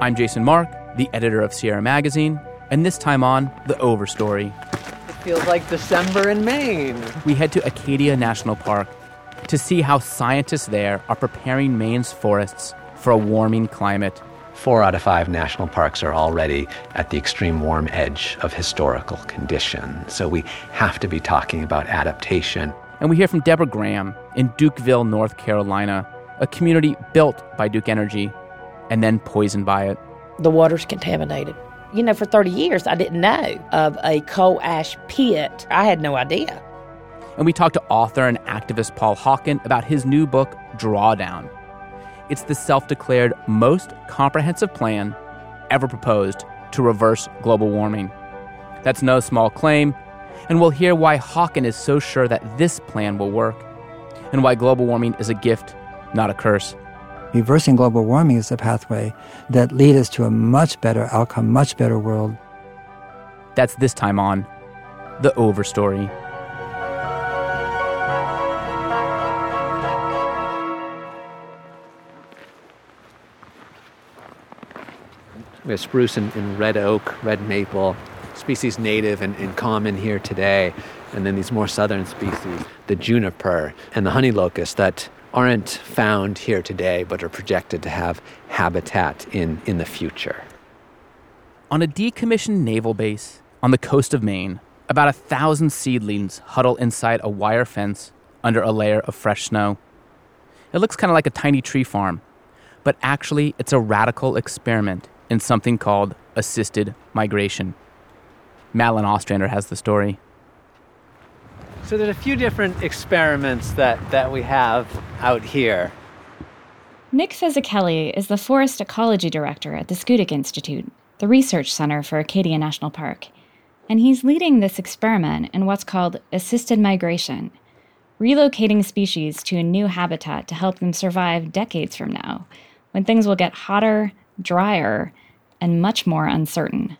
I'm Jason Mark, the editor of Sierra Magazine, and this time on The Overstory. It feels like December in Maine. We head to Acadia National Park to see how scientists there are preparing Maine's forests for a warming climate. Four out of five national parks are already at the extreme warm edge of historical condition. So we have to be talking about adaptation. And we hear from Deborah Graham in Dukeville, North Carolina, a community built by Duke Energy and then poisoned by it. The water's contaminated. You know, for 30 years, I didn't know of a coal ash pit. I had no idea. And we talked to author and activist Paul Hawken about his new book, Drawdown it's the self declared most comprehensive plan ever proposed to reverse global warming. That's no small claim, and we'll hear why Hawken is so sure that this plan will work, and why global warming is a gift, not a curse. Reversing global warming is a pathway that leads us to a much better outcome, much better world. That's this time on The Overstory. We have spruce and, and red oak, red maple, species native and, and common here today. And then these more southern species, the juniper and the honey locust that aren't found here today but are projected to have habitat in, in the future. On a decommissioned naval base on the coast of Maine, about a thousand seedlings huddle inside a wire fence under a layer of fresh snow. It looks kind of like a tiny tree farm, but actually, it's a radical experiment in something called assisted migration. Madeline Ostrander has the story. So there's a few different experiments that, that we have out here. Nick Fisichelli is the Forest Ecology Director at the Schoodic Institute, the research center for Acadia National Park. And he's leading this experiment in what's called assisted migration, relocating species to a new habitat to help them survive decades from now, when things will get hotter, drier, and much more uncertain.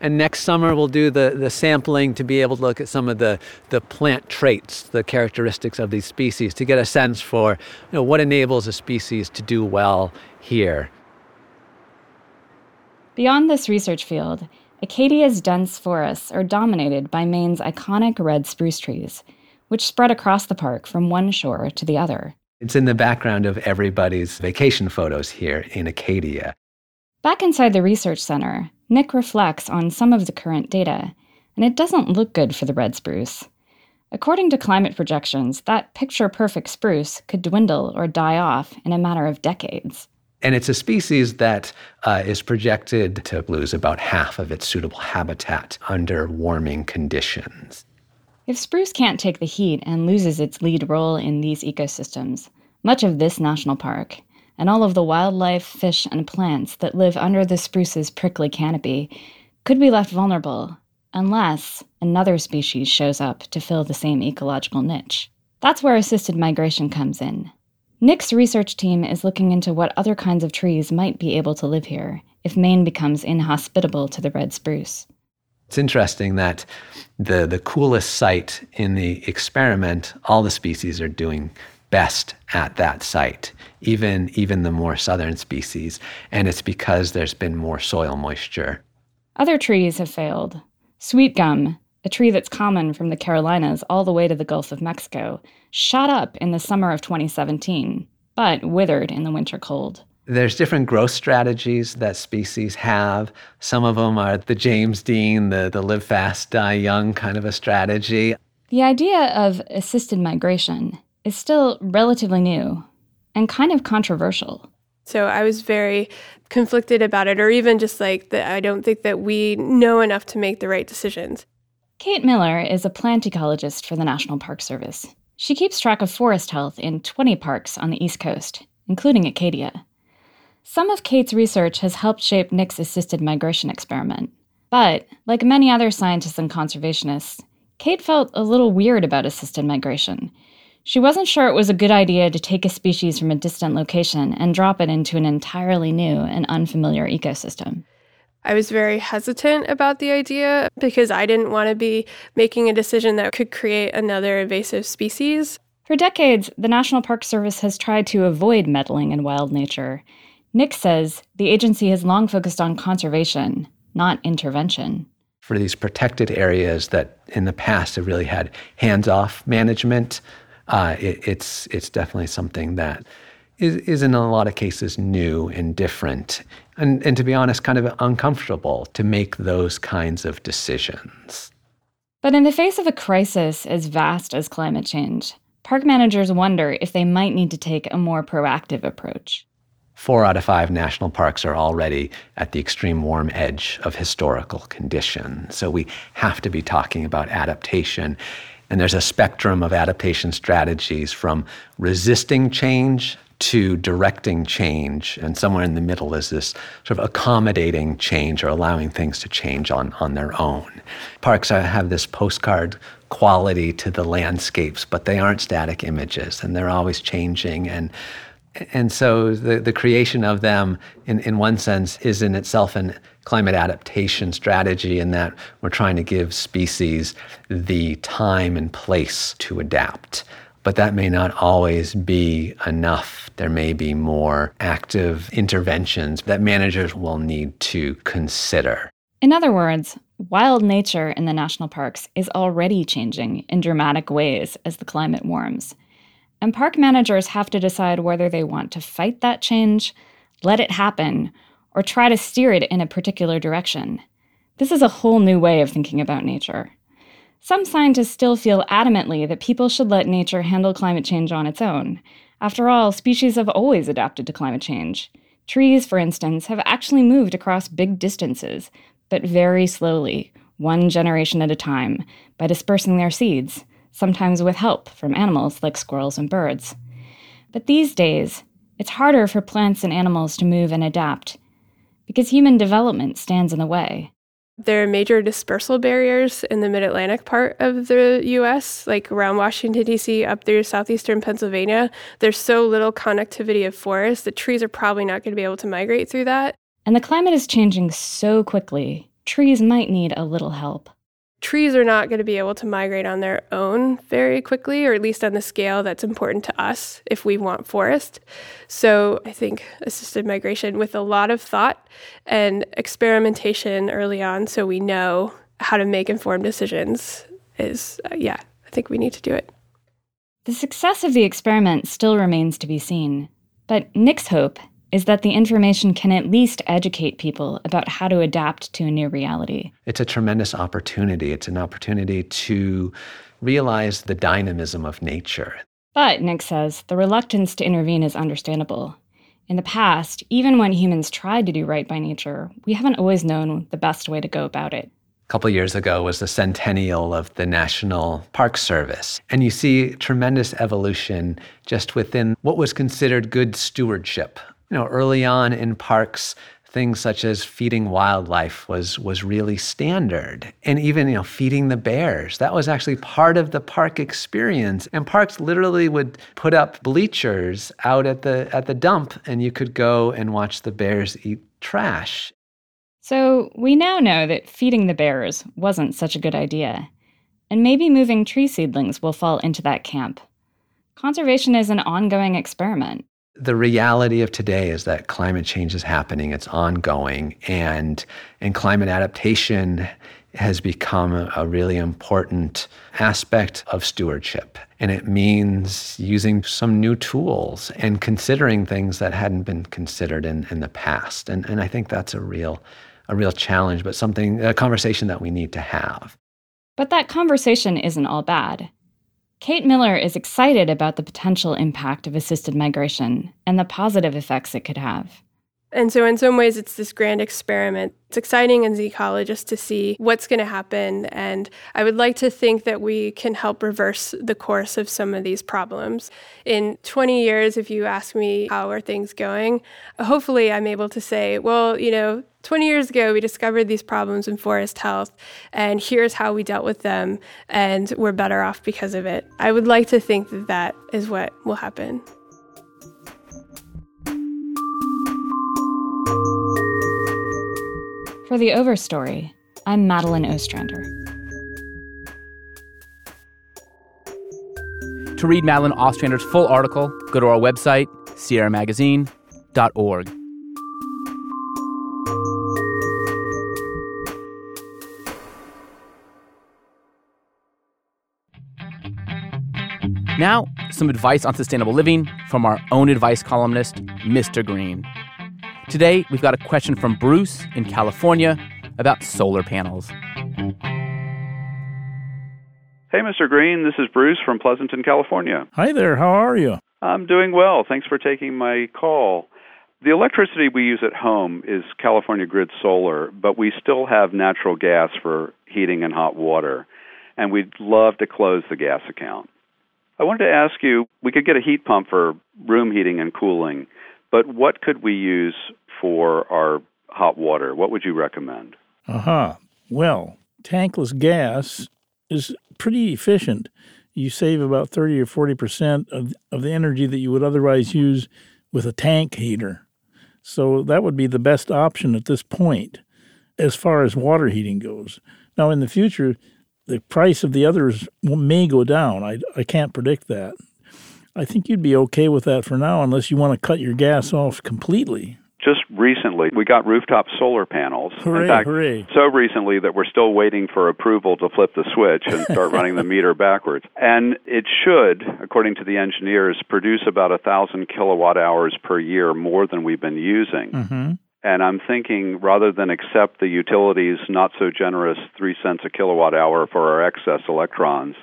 And next summer, we'll do the, the sampling to be able to look at some of the, the plant traits, the characteristics of these species, to get a sense for you know, what enables a species to do well here. Beyond this research field, Acadia's dense forests are dominated by Maine's iconic red spruce trees, which spread across the park from one shore to the other. It's in the background of everybody's vacation photos here in Acadia. Back inside the research center, Nick reflects on some of the current data, and it doesn't look good for the red spruce. According to climate projections, that picture perfect spruce could dwindle or die off in a matter of decades. And it's a species that uh, is projected to lose about half of its suitable habitat under warming conditions. If spruce can't take the heat and loses its lead role in these ecosystems, much of this national park, and all of the wildlife, fish, and plants that live under the spruce's prickly canopy could be left vulnerable unless another species shows up to fill the same ecological niche. That's where assisted migration comes in. Nick's research team is looking into what other kinds of trees might be able to live here if Maine becomes inhospitable to the red spruce. It's interesting that the, the coolest site in the experiment, all the species are doing best at that site, even, even the more southern species. And it's because there's been more soil moisture. Other trees have failed. Sweet gum, a tree that's common from the Carolinas all the way to the Gulf of Mexico, shot up in the summer of 2017, but withered in the winter cold. There's different growth strategies that species have. Some of them are the James Dean, the, the live fast, die young kind of a strategy. The idea of assisted migration is still relatively new and kind of controversial. So I was very conflicted about it, or even just like that I don't think that we know enough to make the right decisions. Kate Miller is a plant ecologist for the National Park Service. She keeps track of forest health in 20 parks on the East Coast, including Acadia. Some of Kate's research has helped shape Nick's assisted migration experiment. But, like many other scientists and conservationists, Kate felt a little weird about assisted migration she wasn't sure it was a good idea to take a species from a distant location and drop it into an entirely new and unfamiliar ecosystem. I was very hesitant about the idea because I didn't want to be making a decision that could create another invasive species. For decades, the National Park Service has tried to avoid meddling in wild nature, Nick says the agency has long focused on conservation, not intervention. For these protected areas that in the past have really had hands off management, uh, it, it's, it's definitely something that is, is in a lot of cases new and different. And, and to be honest, kind of uncomfortable to make those kinds of decisions. But in the face of a crisis as vast as climate change, park managers wonder if they might need to take a more proactive approach. Four out of five national parks are already at the extreme warm edge of historical condition. So we have to be talking about adaptation. And there's a spectrum of adaptation strategies from resisting change to directing change. And somewhere in the middle is this sort of accommodating change or allowing things to change on, on their own. Parks have this postcard quality to the landscapes, but they aren't static images and they're always changing. And and so the, the creation of them, in, in one sense, is in itself an climate adaptation strategy in that we're trying to give species the time and place to adapt but that may not always be enough. There may be more active interventions that managers will need to consider. In other words, wild nature in the national parks is already changing in dramatic ways as the climate warms. And park managers have to decide whether they want to fight that change, let it happen, or try to steer it in a particular direction. This is a whole new way of thinking about nature. Some scientists still feel adamantly that people should let nature handle climate change on its own. After all, species have always adapted to climate change. Trees, for instance, have actually moved across big distances, but very slowly, one generation at a time, by dispersing their seeds, sometimes with help from animals like squirrels and birds. But these days, it's harder for plants and animals to move and adapt because human development stands in the way. There are major dispersal barriers in the mid Atlantic part of the US, like around Washington, D.C., up through southeastern Pennsylvania. There's so little connectivity of forests, the trees are probably not going to be able to migrate through that. And the climate is changing so quickly, trees might need a little help trees are not going to be able to migrate on their own very quickly, or at least on the scale that's important to us if we want forest. So I think assisted migration with a lot of thought and experimentation early on so we know how to make informed decisions is, uh, yeah, I think we need to do it. The success of the experiment still remains to be seen. But Nick's hope is that the information can at least educate people about how to adapt to a new reality. It's a tremendous opportunity. It's an opportunity to realize the dynamism of nature. But, Nick says, the reluctance to intervene is understandable. In the past, even when humans tried to do right by nature, we haven't always known the best way to go about it. A couple years ago was the centennial of the National Park Service. And you see tremendous evolution just within what was considered good stewardship you know, early on in parks, things such as feeding wildlife was was really standard. And even you know feeding the bears that was actually part of the park experience. And parks literally would put up bleachers out at the at the dump and you could go and watch the bears eat trash. So we now know that feeding the bears wasn't such a good idea. And maybe moving tree seedlings will fall into that camp. Conservation is an ongoing experiment the reality of today is that climate change is happening it's ongoing and and climate adaptation has become a, really important aspect of stewardship. And it means using some new tools and considering things that hadn't been considered in, in the past. And, and i think that's a real a real challenge but something a conversation that we need to have. But that conversation isn't all bad Kate Miller is excited about the potential impact of assisted migration and the positive effects it could have. And so, in some ways, it's this grand experiment. It's exciting as ecologists to see what's going to happen. And I would like to think that we can help reverse the course of some of these problems. In 20 years, if you ask me, how are things going? Hopefully, I'm able to say, well, you know, 20 years ago, we discovered these problems in forest health, and here's how we dealt with them, and we're better off because of it. I would like to think that that is what will happen. For the Overstory, I'm Madeline Ostrander. To read Madeline Ostrander's full article, go to our website, sierramagazine.org. Now, some advice on sustainable living from our own advice columnist, Mr. Green. Today, we've got a question from Bruce in California about solar panels. Hey, Mr. Green, this is Bruce from Pleasanton, California. Hi there, how are you? I'm doing well. Thanks for taking my call. The electricity we use at home is California Grid Solar, but we still have natural gas for heating and hot water, and we'd love to close the gas account. I wanted to ask you we could get a heat pump for room heating and cooling, but what could we use for our hot water? What would you recommend? Uh-huh. Well, tankless gas is pretty efficient. You save about 30 or 40% of, of the energy that you would otherwise use with a tank heater. So that would be the best option at this point as far as water heating goes. Now, in the future, the price of the others may go down. I, I can't predict that. I think you'd be okay with that for now, unless you want to cut your gas off completely just recently we got rooftop solar panels. Hooray, In fact, hooray. so recently that we're still waiting for approval to flip the switch and start running the meter backwards. And it should, according to the engineers, produce about a thousand kilowatt hours per year more than we've been using. Mm-hmm. And I'm thinking rather than accept the utilities not so generous three cents a kilowatt hour for our excess electrons,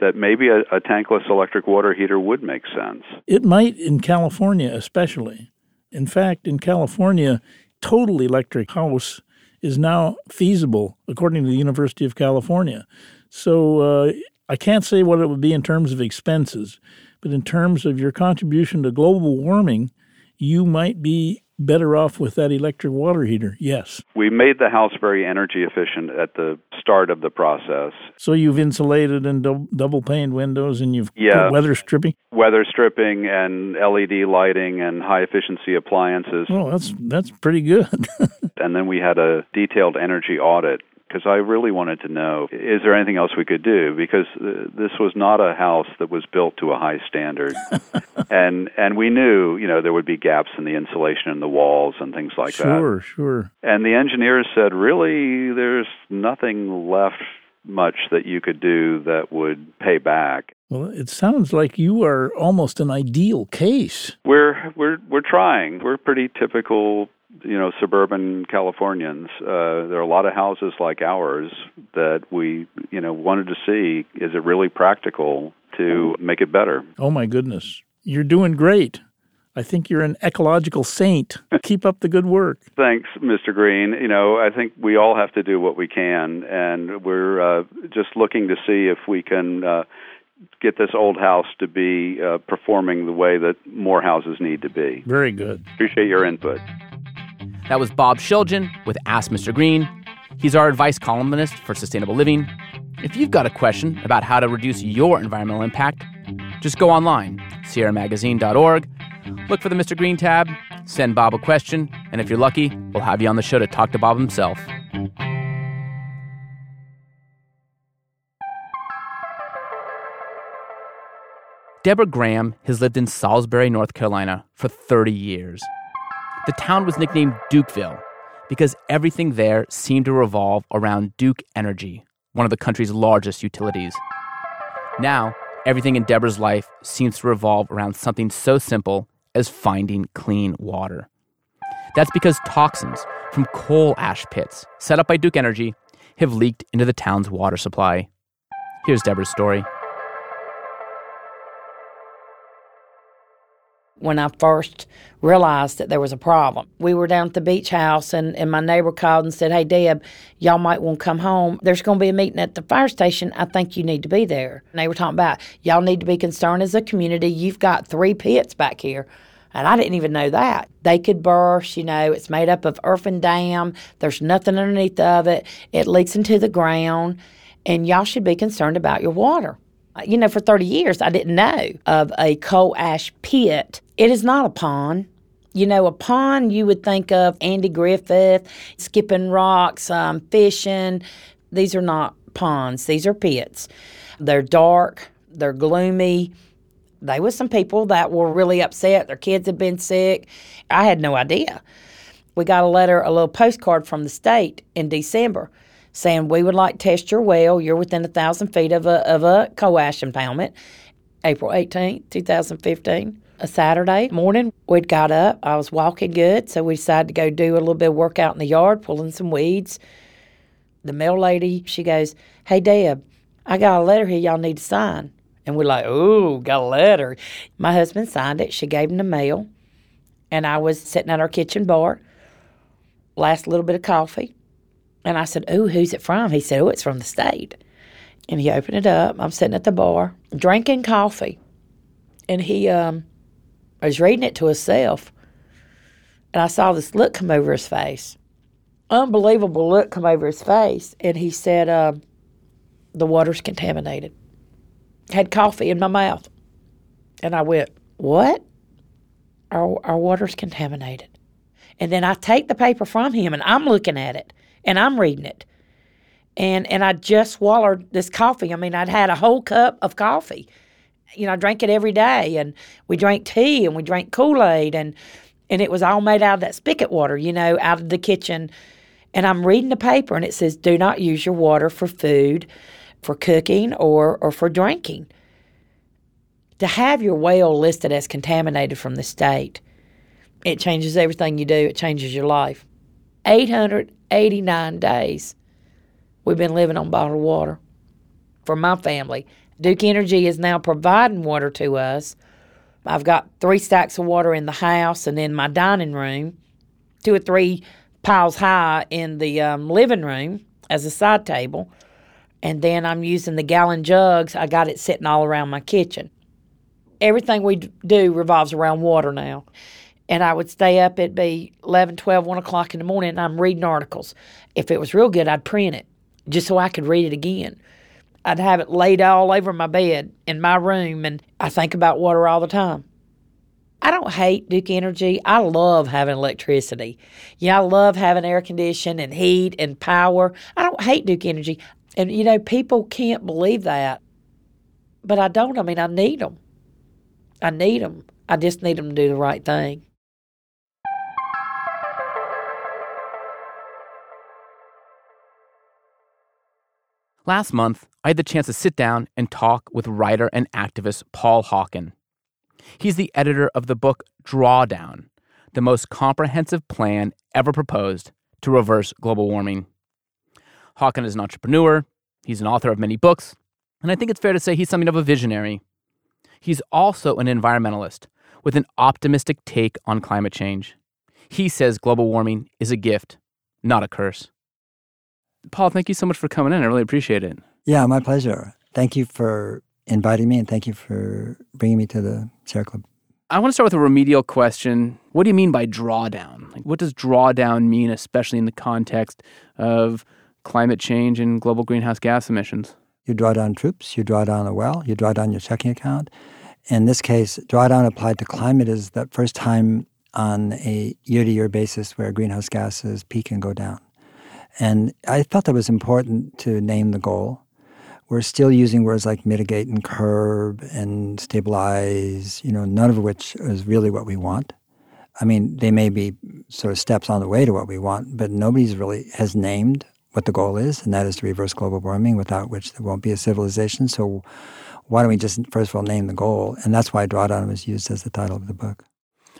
that maybe a, a tankless electric water heater would make sense. It might in California, especially. In fact, in California, total electric house is now feasible, according to the University of California. So uh, I can't say what it would be in terms of expenses, but in terms of your contribution to global warming, you might be better off with that electric water heater. Yes. We made the house very energy efficient at the start of the process. So you've insulated and do- double paned windows and you've yeah. weather stripping? Weather stripping and LED lighting and high efficiency appliances. Oh, that's that's pretty good. and then we had a detailed energy audit because I really wanted to know is there anything else we could do because uh, this was not a house that was built to a high standard and and we knew you know there would be gaps in the insulation in the walls and things like sure, that Sure, sure. And the engineers said really there's nothing left much that you could do that would pay back. Well, it sounds like you are almost an ideal case. We're we're we're trying. We're pretty typical you know suburban Californians. Uh, there are a lot of houses like ours that we you know wanted to see is it really practical to make it better. Oh my goodness, you're doing great. I think you're an ecological saint. Keep up the good work. Thanks, Mr. Green. You know, I think we all have to do what we can, and we're uh, just looking to see if we can uh, get this old house to be uh, performing the way that more houses need to be. Very good. Appreciate your input. That was Bob Schildgen with Ask Mr. Green. He's our advice columnist for sustainable living. If you've got a question about how to reduce your environmental impact, just go online, sierramagazine.org, look for the Mr. Green tab, send Bob a question, and if you're lucky, we'll have you on the show to talk to Bob himself. Deborah Graham has lived in Salisbury, North Carolina for 30 years. The town was nicknamed Dukeville because everything there seemed to revolve around Duke Energy, one of the country's largest utilities. Now, everything in Deborah's life seems to revolve around something so simple as finding clean water. That's because toxins from coal ash pits set up by Duke Energy have leaked into the town's water supply. Here's Deborah's story. When I first realized that there was a problem. We were down at the beach house, and, and my neighbor called and said, Hey, Deb, y'all might want to come home. There's going to be a meeting at the fire station. I think you need to be there. And they were talking about, Y'all need to be concerned as a community. You've got three pits back here. And I didn't even know that. They could burst, you know, it's made up of earth and dam. There's nothing underneath of it. It leaks into the ground. And y'all should be concerned about your water. You know, for 30 years, I didn't know of a coal ash pit. It is not a pond. You know, a pond you would think of Andy Griffith, skipping rocks, um, fishing. These are not ponds, these are pits. They're dark, they're gloomy. There was some people that were really upset. Their kids had been sick. I had no idea. We got a letter, a little postcard from the state in December saying we would like to test your well. You're within a thousand feet of a of a coal ash impoundment. April 18th, 2015, a Saturday morning. We'd got up. I was walking good, so we decided to go do a little bit of work out in the yard, pulling some weeds. The mail lady, she goes, Hey, Deb, I got a letter here y'all need to sign. And we're like, Oh, got a letter. My husband signed it. She gave him the mail. And I was sitting at our kitchen bar, last little bit of coffee. And I said, Oh, who's it from? He said, Oh, it's from the state. And he opened it up. I'm sitting at the bar, drinking coffee. And he um, was reading it to himself. And I saw this look come over his face. Unbelievable look come over his face. And he said, uh, The water's contaminated. Had coffee in my mouth. And I went, What? Our, our water's contaminated. And then I take the paper from him and I'm looking at it and I'm reading it. And and I just swallowed this coffee. I mean, I'd had a whole cup of coffee. You know, I drank it every day and we drank tea and we drank Kool-Aid and and it was all made out of that spigot water, you know, out of the kitchen. And I'm reading the paper and it says, do not use your water for food, for cooking, or, or for drinking. To have your well listed as contaminated from the state, it changes everything you do, it changes your life. 889 days we've been living on bottled water for my family. Duke Energy is now providing water to us. I've got three stacks of water in the house and in my dining room, two or three piles high in the um, living room as a side table. And then I'm using the gallon jugs. I got it sitting all around my kitchen. Everything we do revolves around water now. And I would stay up, it'd be 11, 12, 1 o'clock in the morning, and I'm reading articles. If it was real good, I'd print it just so I could read it again. I'd have it laid all over my bed in my room, and I think about water all the time. I don't hate Duke Energy. I love having electricity. Yeah, I love having air conditioning and heat and power. I don't hate Duke Energy. And, you know, people can't believe that. But I don't. I mean, I need them. I need them. I just need them to do the right thing. Last month, I had the chance to sit down and talk with writer and activist Paul Hawken. He's the editor of the book Drawdown, the most comprehensive plan ever proposed to reverse global warming. Hawken is an entrepreneur, he's an author of many books, and I think it's fair to say he's something of a visionary. He's also an environmentalist with an optimistic take on climate change. He says global warming is a gift, not a curse. Paul, thank you so much for coming in. I really appreciate it. Yeah, my pleasure. Thank you for inviting me and thank you for bringing me to the Sierra Club. I want to start with a remedial question. What do you mean by drawdown? Like, what does drawdown mean, especially in the context of climate change and global greenhouse gas emissions? You draw down troops, you draw down a well, you draw down your checking account. In this case, drawdown applied to climate is the first time on a year to year basis where greenhouse gases peak and go down. And I felt that was important to name the goal. We're still using words like mitigate and curb and stabilize, you know, none of which is really what we want. I mean, they may be sort of steps on the way to what we want, but nobody's really has named what the goal is, and that is to reverse global warming, without which there won't be a civilization. So why don't we just first of all name the goal? And that's why drawdown was used as the title of the book.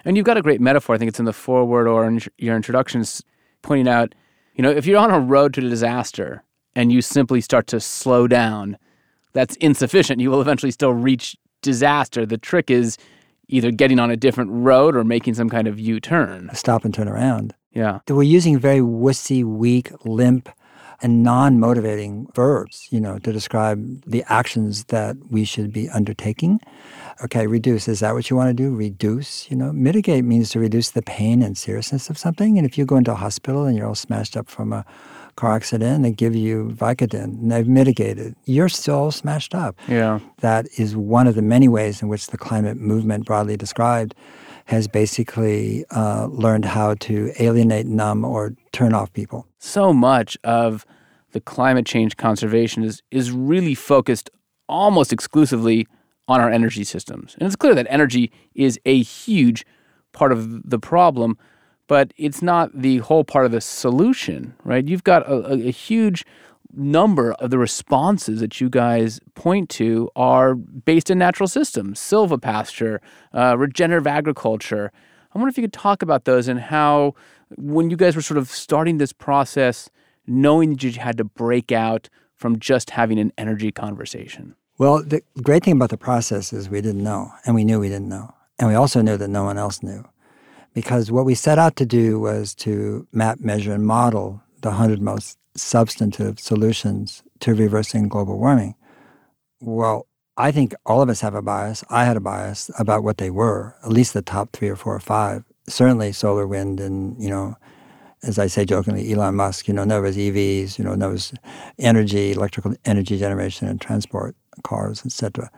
And you've got a great metaphor. I think it's in the foreword or in your introductions, pointing out, you know, if you're on a road to disaster and you simply start to slow down, that's insufficient. You will eventually still reach disaster. The trick is either getting on a different road or making some kind of U-turn. Stop and turn around. Yeah. We're using very wussy, weak, limp, and non-motivating verbs, you know, to describe the actions that we should be undertaking. Okay, reduce. Is that what you want to do? Reduce. You know, mitigate means to reduce the pain and seriousness of something. And if you go into a hospital and you're all smashed up from a car accident, they give you Vicodin and they've mitigated. You're still smashed up. Yeah. That is one of the many ways in which the climate movement, broadly described, has basically uh, learned how to alienate, numb, or turn off people. So much of the climate change conservation is is really focused almost exclusively on our energy systems. And it's clear that energy is a huge part of the problem, but it's not the whole part of the solution, right? You've got a, a huge number of the responses that you guys point to are based in natural systems, silvopasture, uh, regenerative agriculture. I wonder if you could talk about those and how, when you guys were sort of starting this process, knowing that you had to break out from just having an energy conversation. Well, the great thing about the process is we didn't know, and we knew we didn't know. And we also knew that no one else knew. Because what we set out to do was to map, measure, and model the 100 most substantive solutions to reversing global warming. Well, I think all of us have a bias. I had a bias about what they were, at least the top three or four or five. Certainly solar, wind, and, you know, as I say jokingly, Elon Musk, you know, knows EVs, you know, knows energy, electrical energy generation and transport, cars, etc.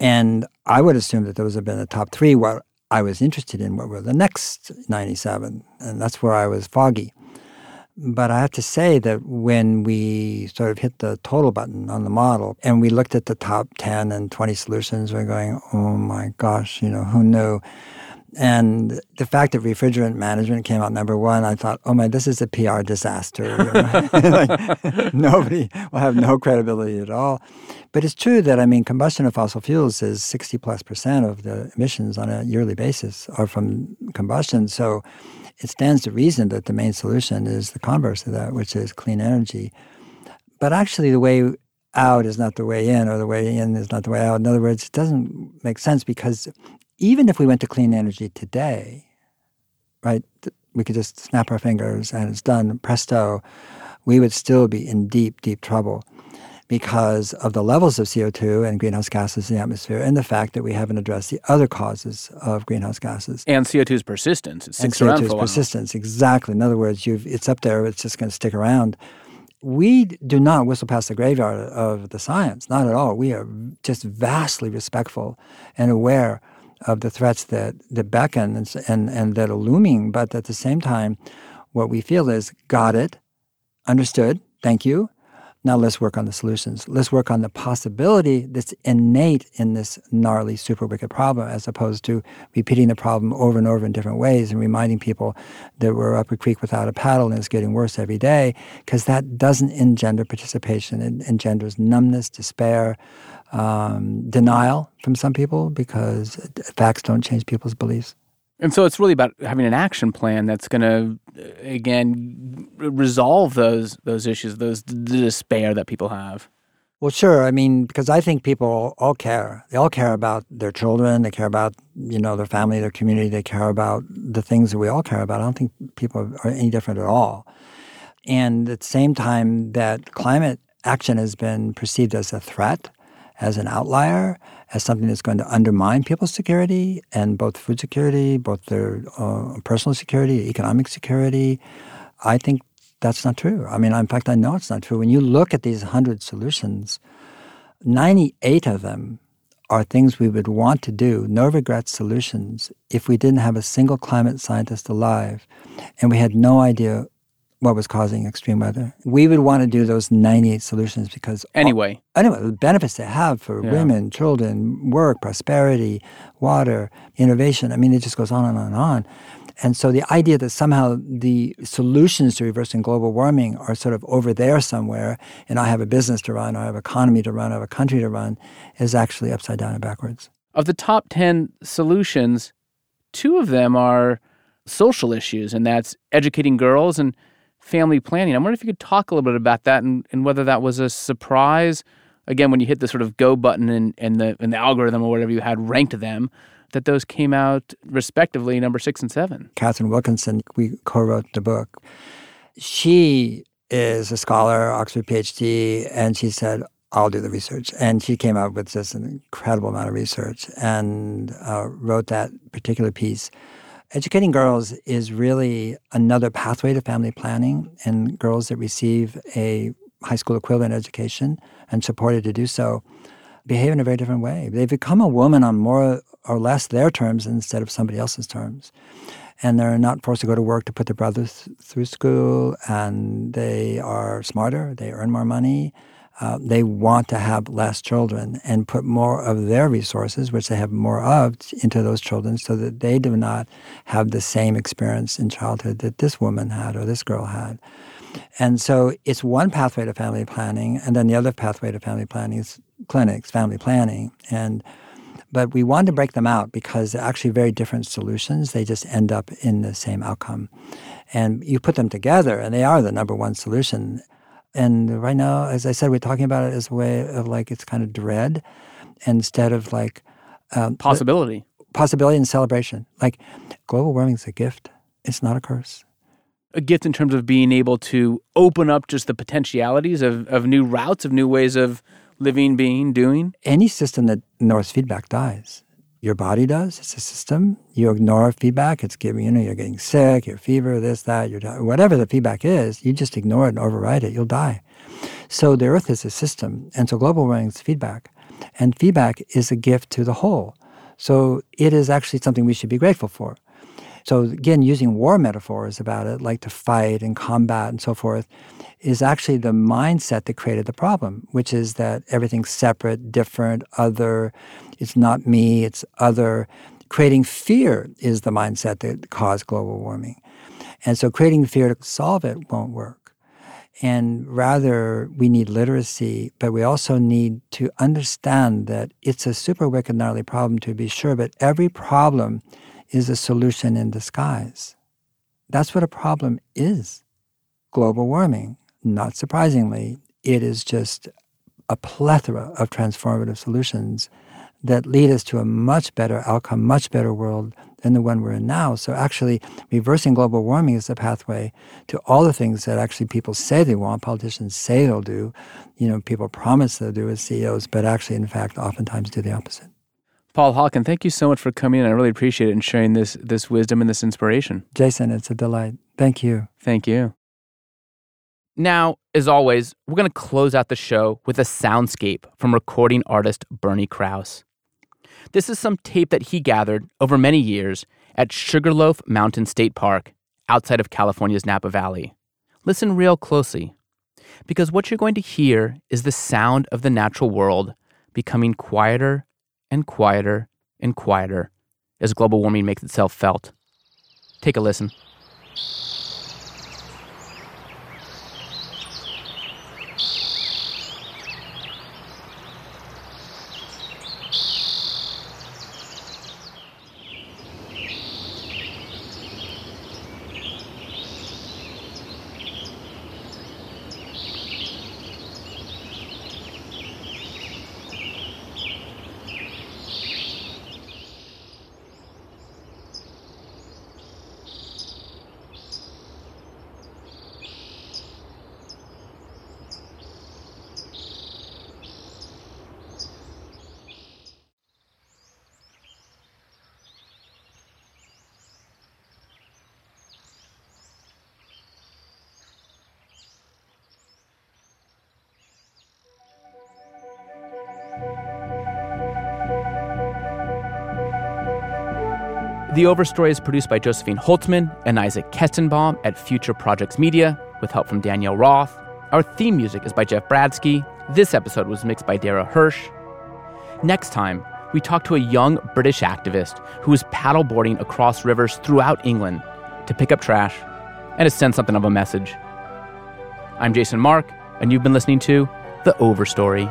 And I would assume that those have been the top three. What I was interested in what were the next 97, and that's where I was foggy. But I have to say that when we sort of hit the total button on the model and we looked at the top 10 and 20 solutions, we're going, oh my gosh, you know, who knew? And the fact that refrigerant management came out number one, I thought, oh my, this is a PR disaster. You know? like, nobody will have no credibility at all. But it's true that, I mean, combustion of fossil fuels is 60 plus percent of the emissions on a yearly basis are from combustion. So it stands to reason that the main solution is the converse of that, which is clean energy. But actually, the way out is not the way in, or the way in is not the way out. In other words, it doesn't make sense because even if we went to clean energy today, right, we could just snap our fingers and it's done, presto, we would still be in deep, deep trouble because of the levels of CO2 and greenhouse gases in the atmosphere and the fact that we haven't addressed the other causes of greenhouse gases. And CO2's persistence. It sticks and around CO2's for a while. persistence, exactly. In other words, you've, it's up there, it's just going to stick around. We do not whistle past the graveyard of the science, not at all. We are just vastly respectful and aware of the threats that, that beckon and, and, and that are looming, but at the same time, what we feel is got it, understood, thank you, now let's work on the solutions. Let's work on the possibility that's innate in this gnarly, super wicked problem, as opposed to repeating the problem over and over in different ways and reminding people that we're up a creek without a paddle and it's getting worse every day, because that doesn't engender participation. It engenders numbness, despair, um, denial from some people, because facts don't change people's beliefs. And so it's really about having an action plan that's going to, again, resolve those those issues, those the despair that people have. Well, sure. I mean, because I think people all care. They all care about their children. They care about you know their family, their community. They care about the things that we all care about. I don't think people are any different at all. And at the same time, that climate action has been perceived as a threat, as an outlier, as something that's going to undermine people's security and both food security, both their uh, personal security, economic security. I think that's not true. I mean, in fact, I know it's not true. When you look at these 100 solutions, 98 of them are things we would want to do, no regrets solutions, if we didn't have a single climate scientist alive and we had no idea what was causing extreme weather. We would want to do those 98 solutions because anyway, all, anyway, the benefits they have for yeah. women, children, work, prosperity, water, innovation. I mean, it just goes on and on and on. And so the idea that somehow the solutions to reversing global warming are sort of over there somewhere, and I have a business to run, or I have an economy to run, I have a country to run, is actually upside down and backwards. Of the top 10 solutions, two of them are social issues, and that's educating girls and family planning. I wonder if you could talk a little bit about that and, and whether that was a surprise. Again, when you hit the sort of go button and, and the and the algorithm or whatever you had ranked them, that those came out respectively number six and seven. Katharine Wilkinson, we co-wrote the book. She is a scholar, Oxford PhD, and she said, I'll do the research. And she came up with just an incredible amount of research and uh, wrote that particular piece Educating girls is really another pathway to family planning, and girls that receive a high school equivalent education and supported to do so behave in a very different way. They become a woman on more or less their terms instead of somebody else's terms. And they're not forced to go to work to put their brothers through school, and they are smarter, they earn more money, uh, they want to have less children and put more of their resources, which they have more of, into those children so that they do not have the same experience in childhood that this woman had or this girl had. And so it's one pathway to family planning, and then the other pathway to family planning is clinics, family planning. And but we want to break them out because they're actually very different solutions. They just end up in the same outcome. And you put them together, and they are the number one solution. And right now, as I said, we're talking about it as a way of like it's kind of dread instead of like um, possibility. Possibility and celebration. Like global warming is a gift, it's not a curse a gift in terms of being able to open up just the potentialities of, of new routes, of new ways of living, being, doing? Any system that ignores feedback dies. Your body does. It's a system. You ignore feedback. It's giving you know you're getting sick, your fever, this, that, you're whatever the feedback is. You just ignore it and override it. You'll die. So the Earth is a system, and so global warming is feedback, and feedback is a gift to the whole. So it is actually something we should be grateful for. So again, using war metaphors about it, like to fight and combat and so forth, is actually the mindset that created the problem, which is that everything's separate, different, other. It's not me, it's other. Creating fear is the mindset that caused global warming. And so creating fear to solve it won't work. And rather, we need literacy, but we also need to understand that it's a super wicked, gnarly problem to be sure, but every problem is a solution in disguise. That's what a problem is global warming. Not surprisingly, it is just a plethora of transformative solutions that lead us to a much better outcome, much better world than the one we're in now. So actually, reversing global warming is the pathway to all the things that actually people say they want, politicians say they'll do, you know, people promise they'll do as CEOs, but actually, in fact, oftentimes do the opposite. Paul Hawken, thank you so much for coming in. I really appreciate it and sharing this this wisdom and this inspiration. Jason, it's a delight. Thank you. Thank you. Now, as always, we're going to close out the show with a soundscape from recording artist Bernie Krause. This is some tape that he gathered over many years at Sugarloaf Mountain State Park outside of California's Napa Valley. Listen real closely, because what you're going to hear is the sound of the natural world becoming quieter and quieter and quieter as global warming makes itself felt. Take a listen. The Overstory is produced by Josephine Holtzman and Isaac Kestenbaum at Future Projects Media, with help from Danielle Roth. Our theme music is by Jeff Bradsky. This episode was mixed by Dara Hirsch. Next time, we talk to a young British activist who is paddleboarding across rivers throughout England to pick up trash and to send something of a message. I'm Jason Mark, and you've been listening to The Overstory.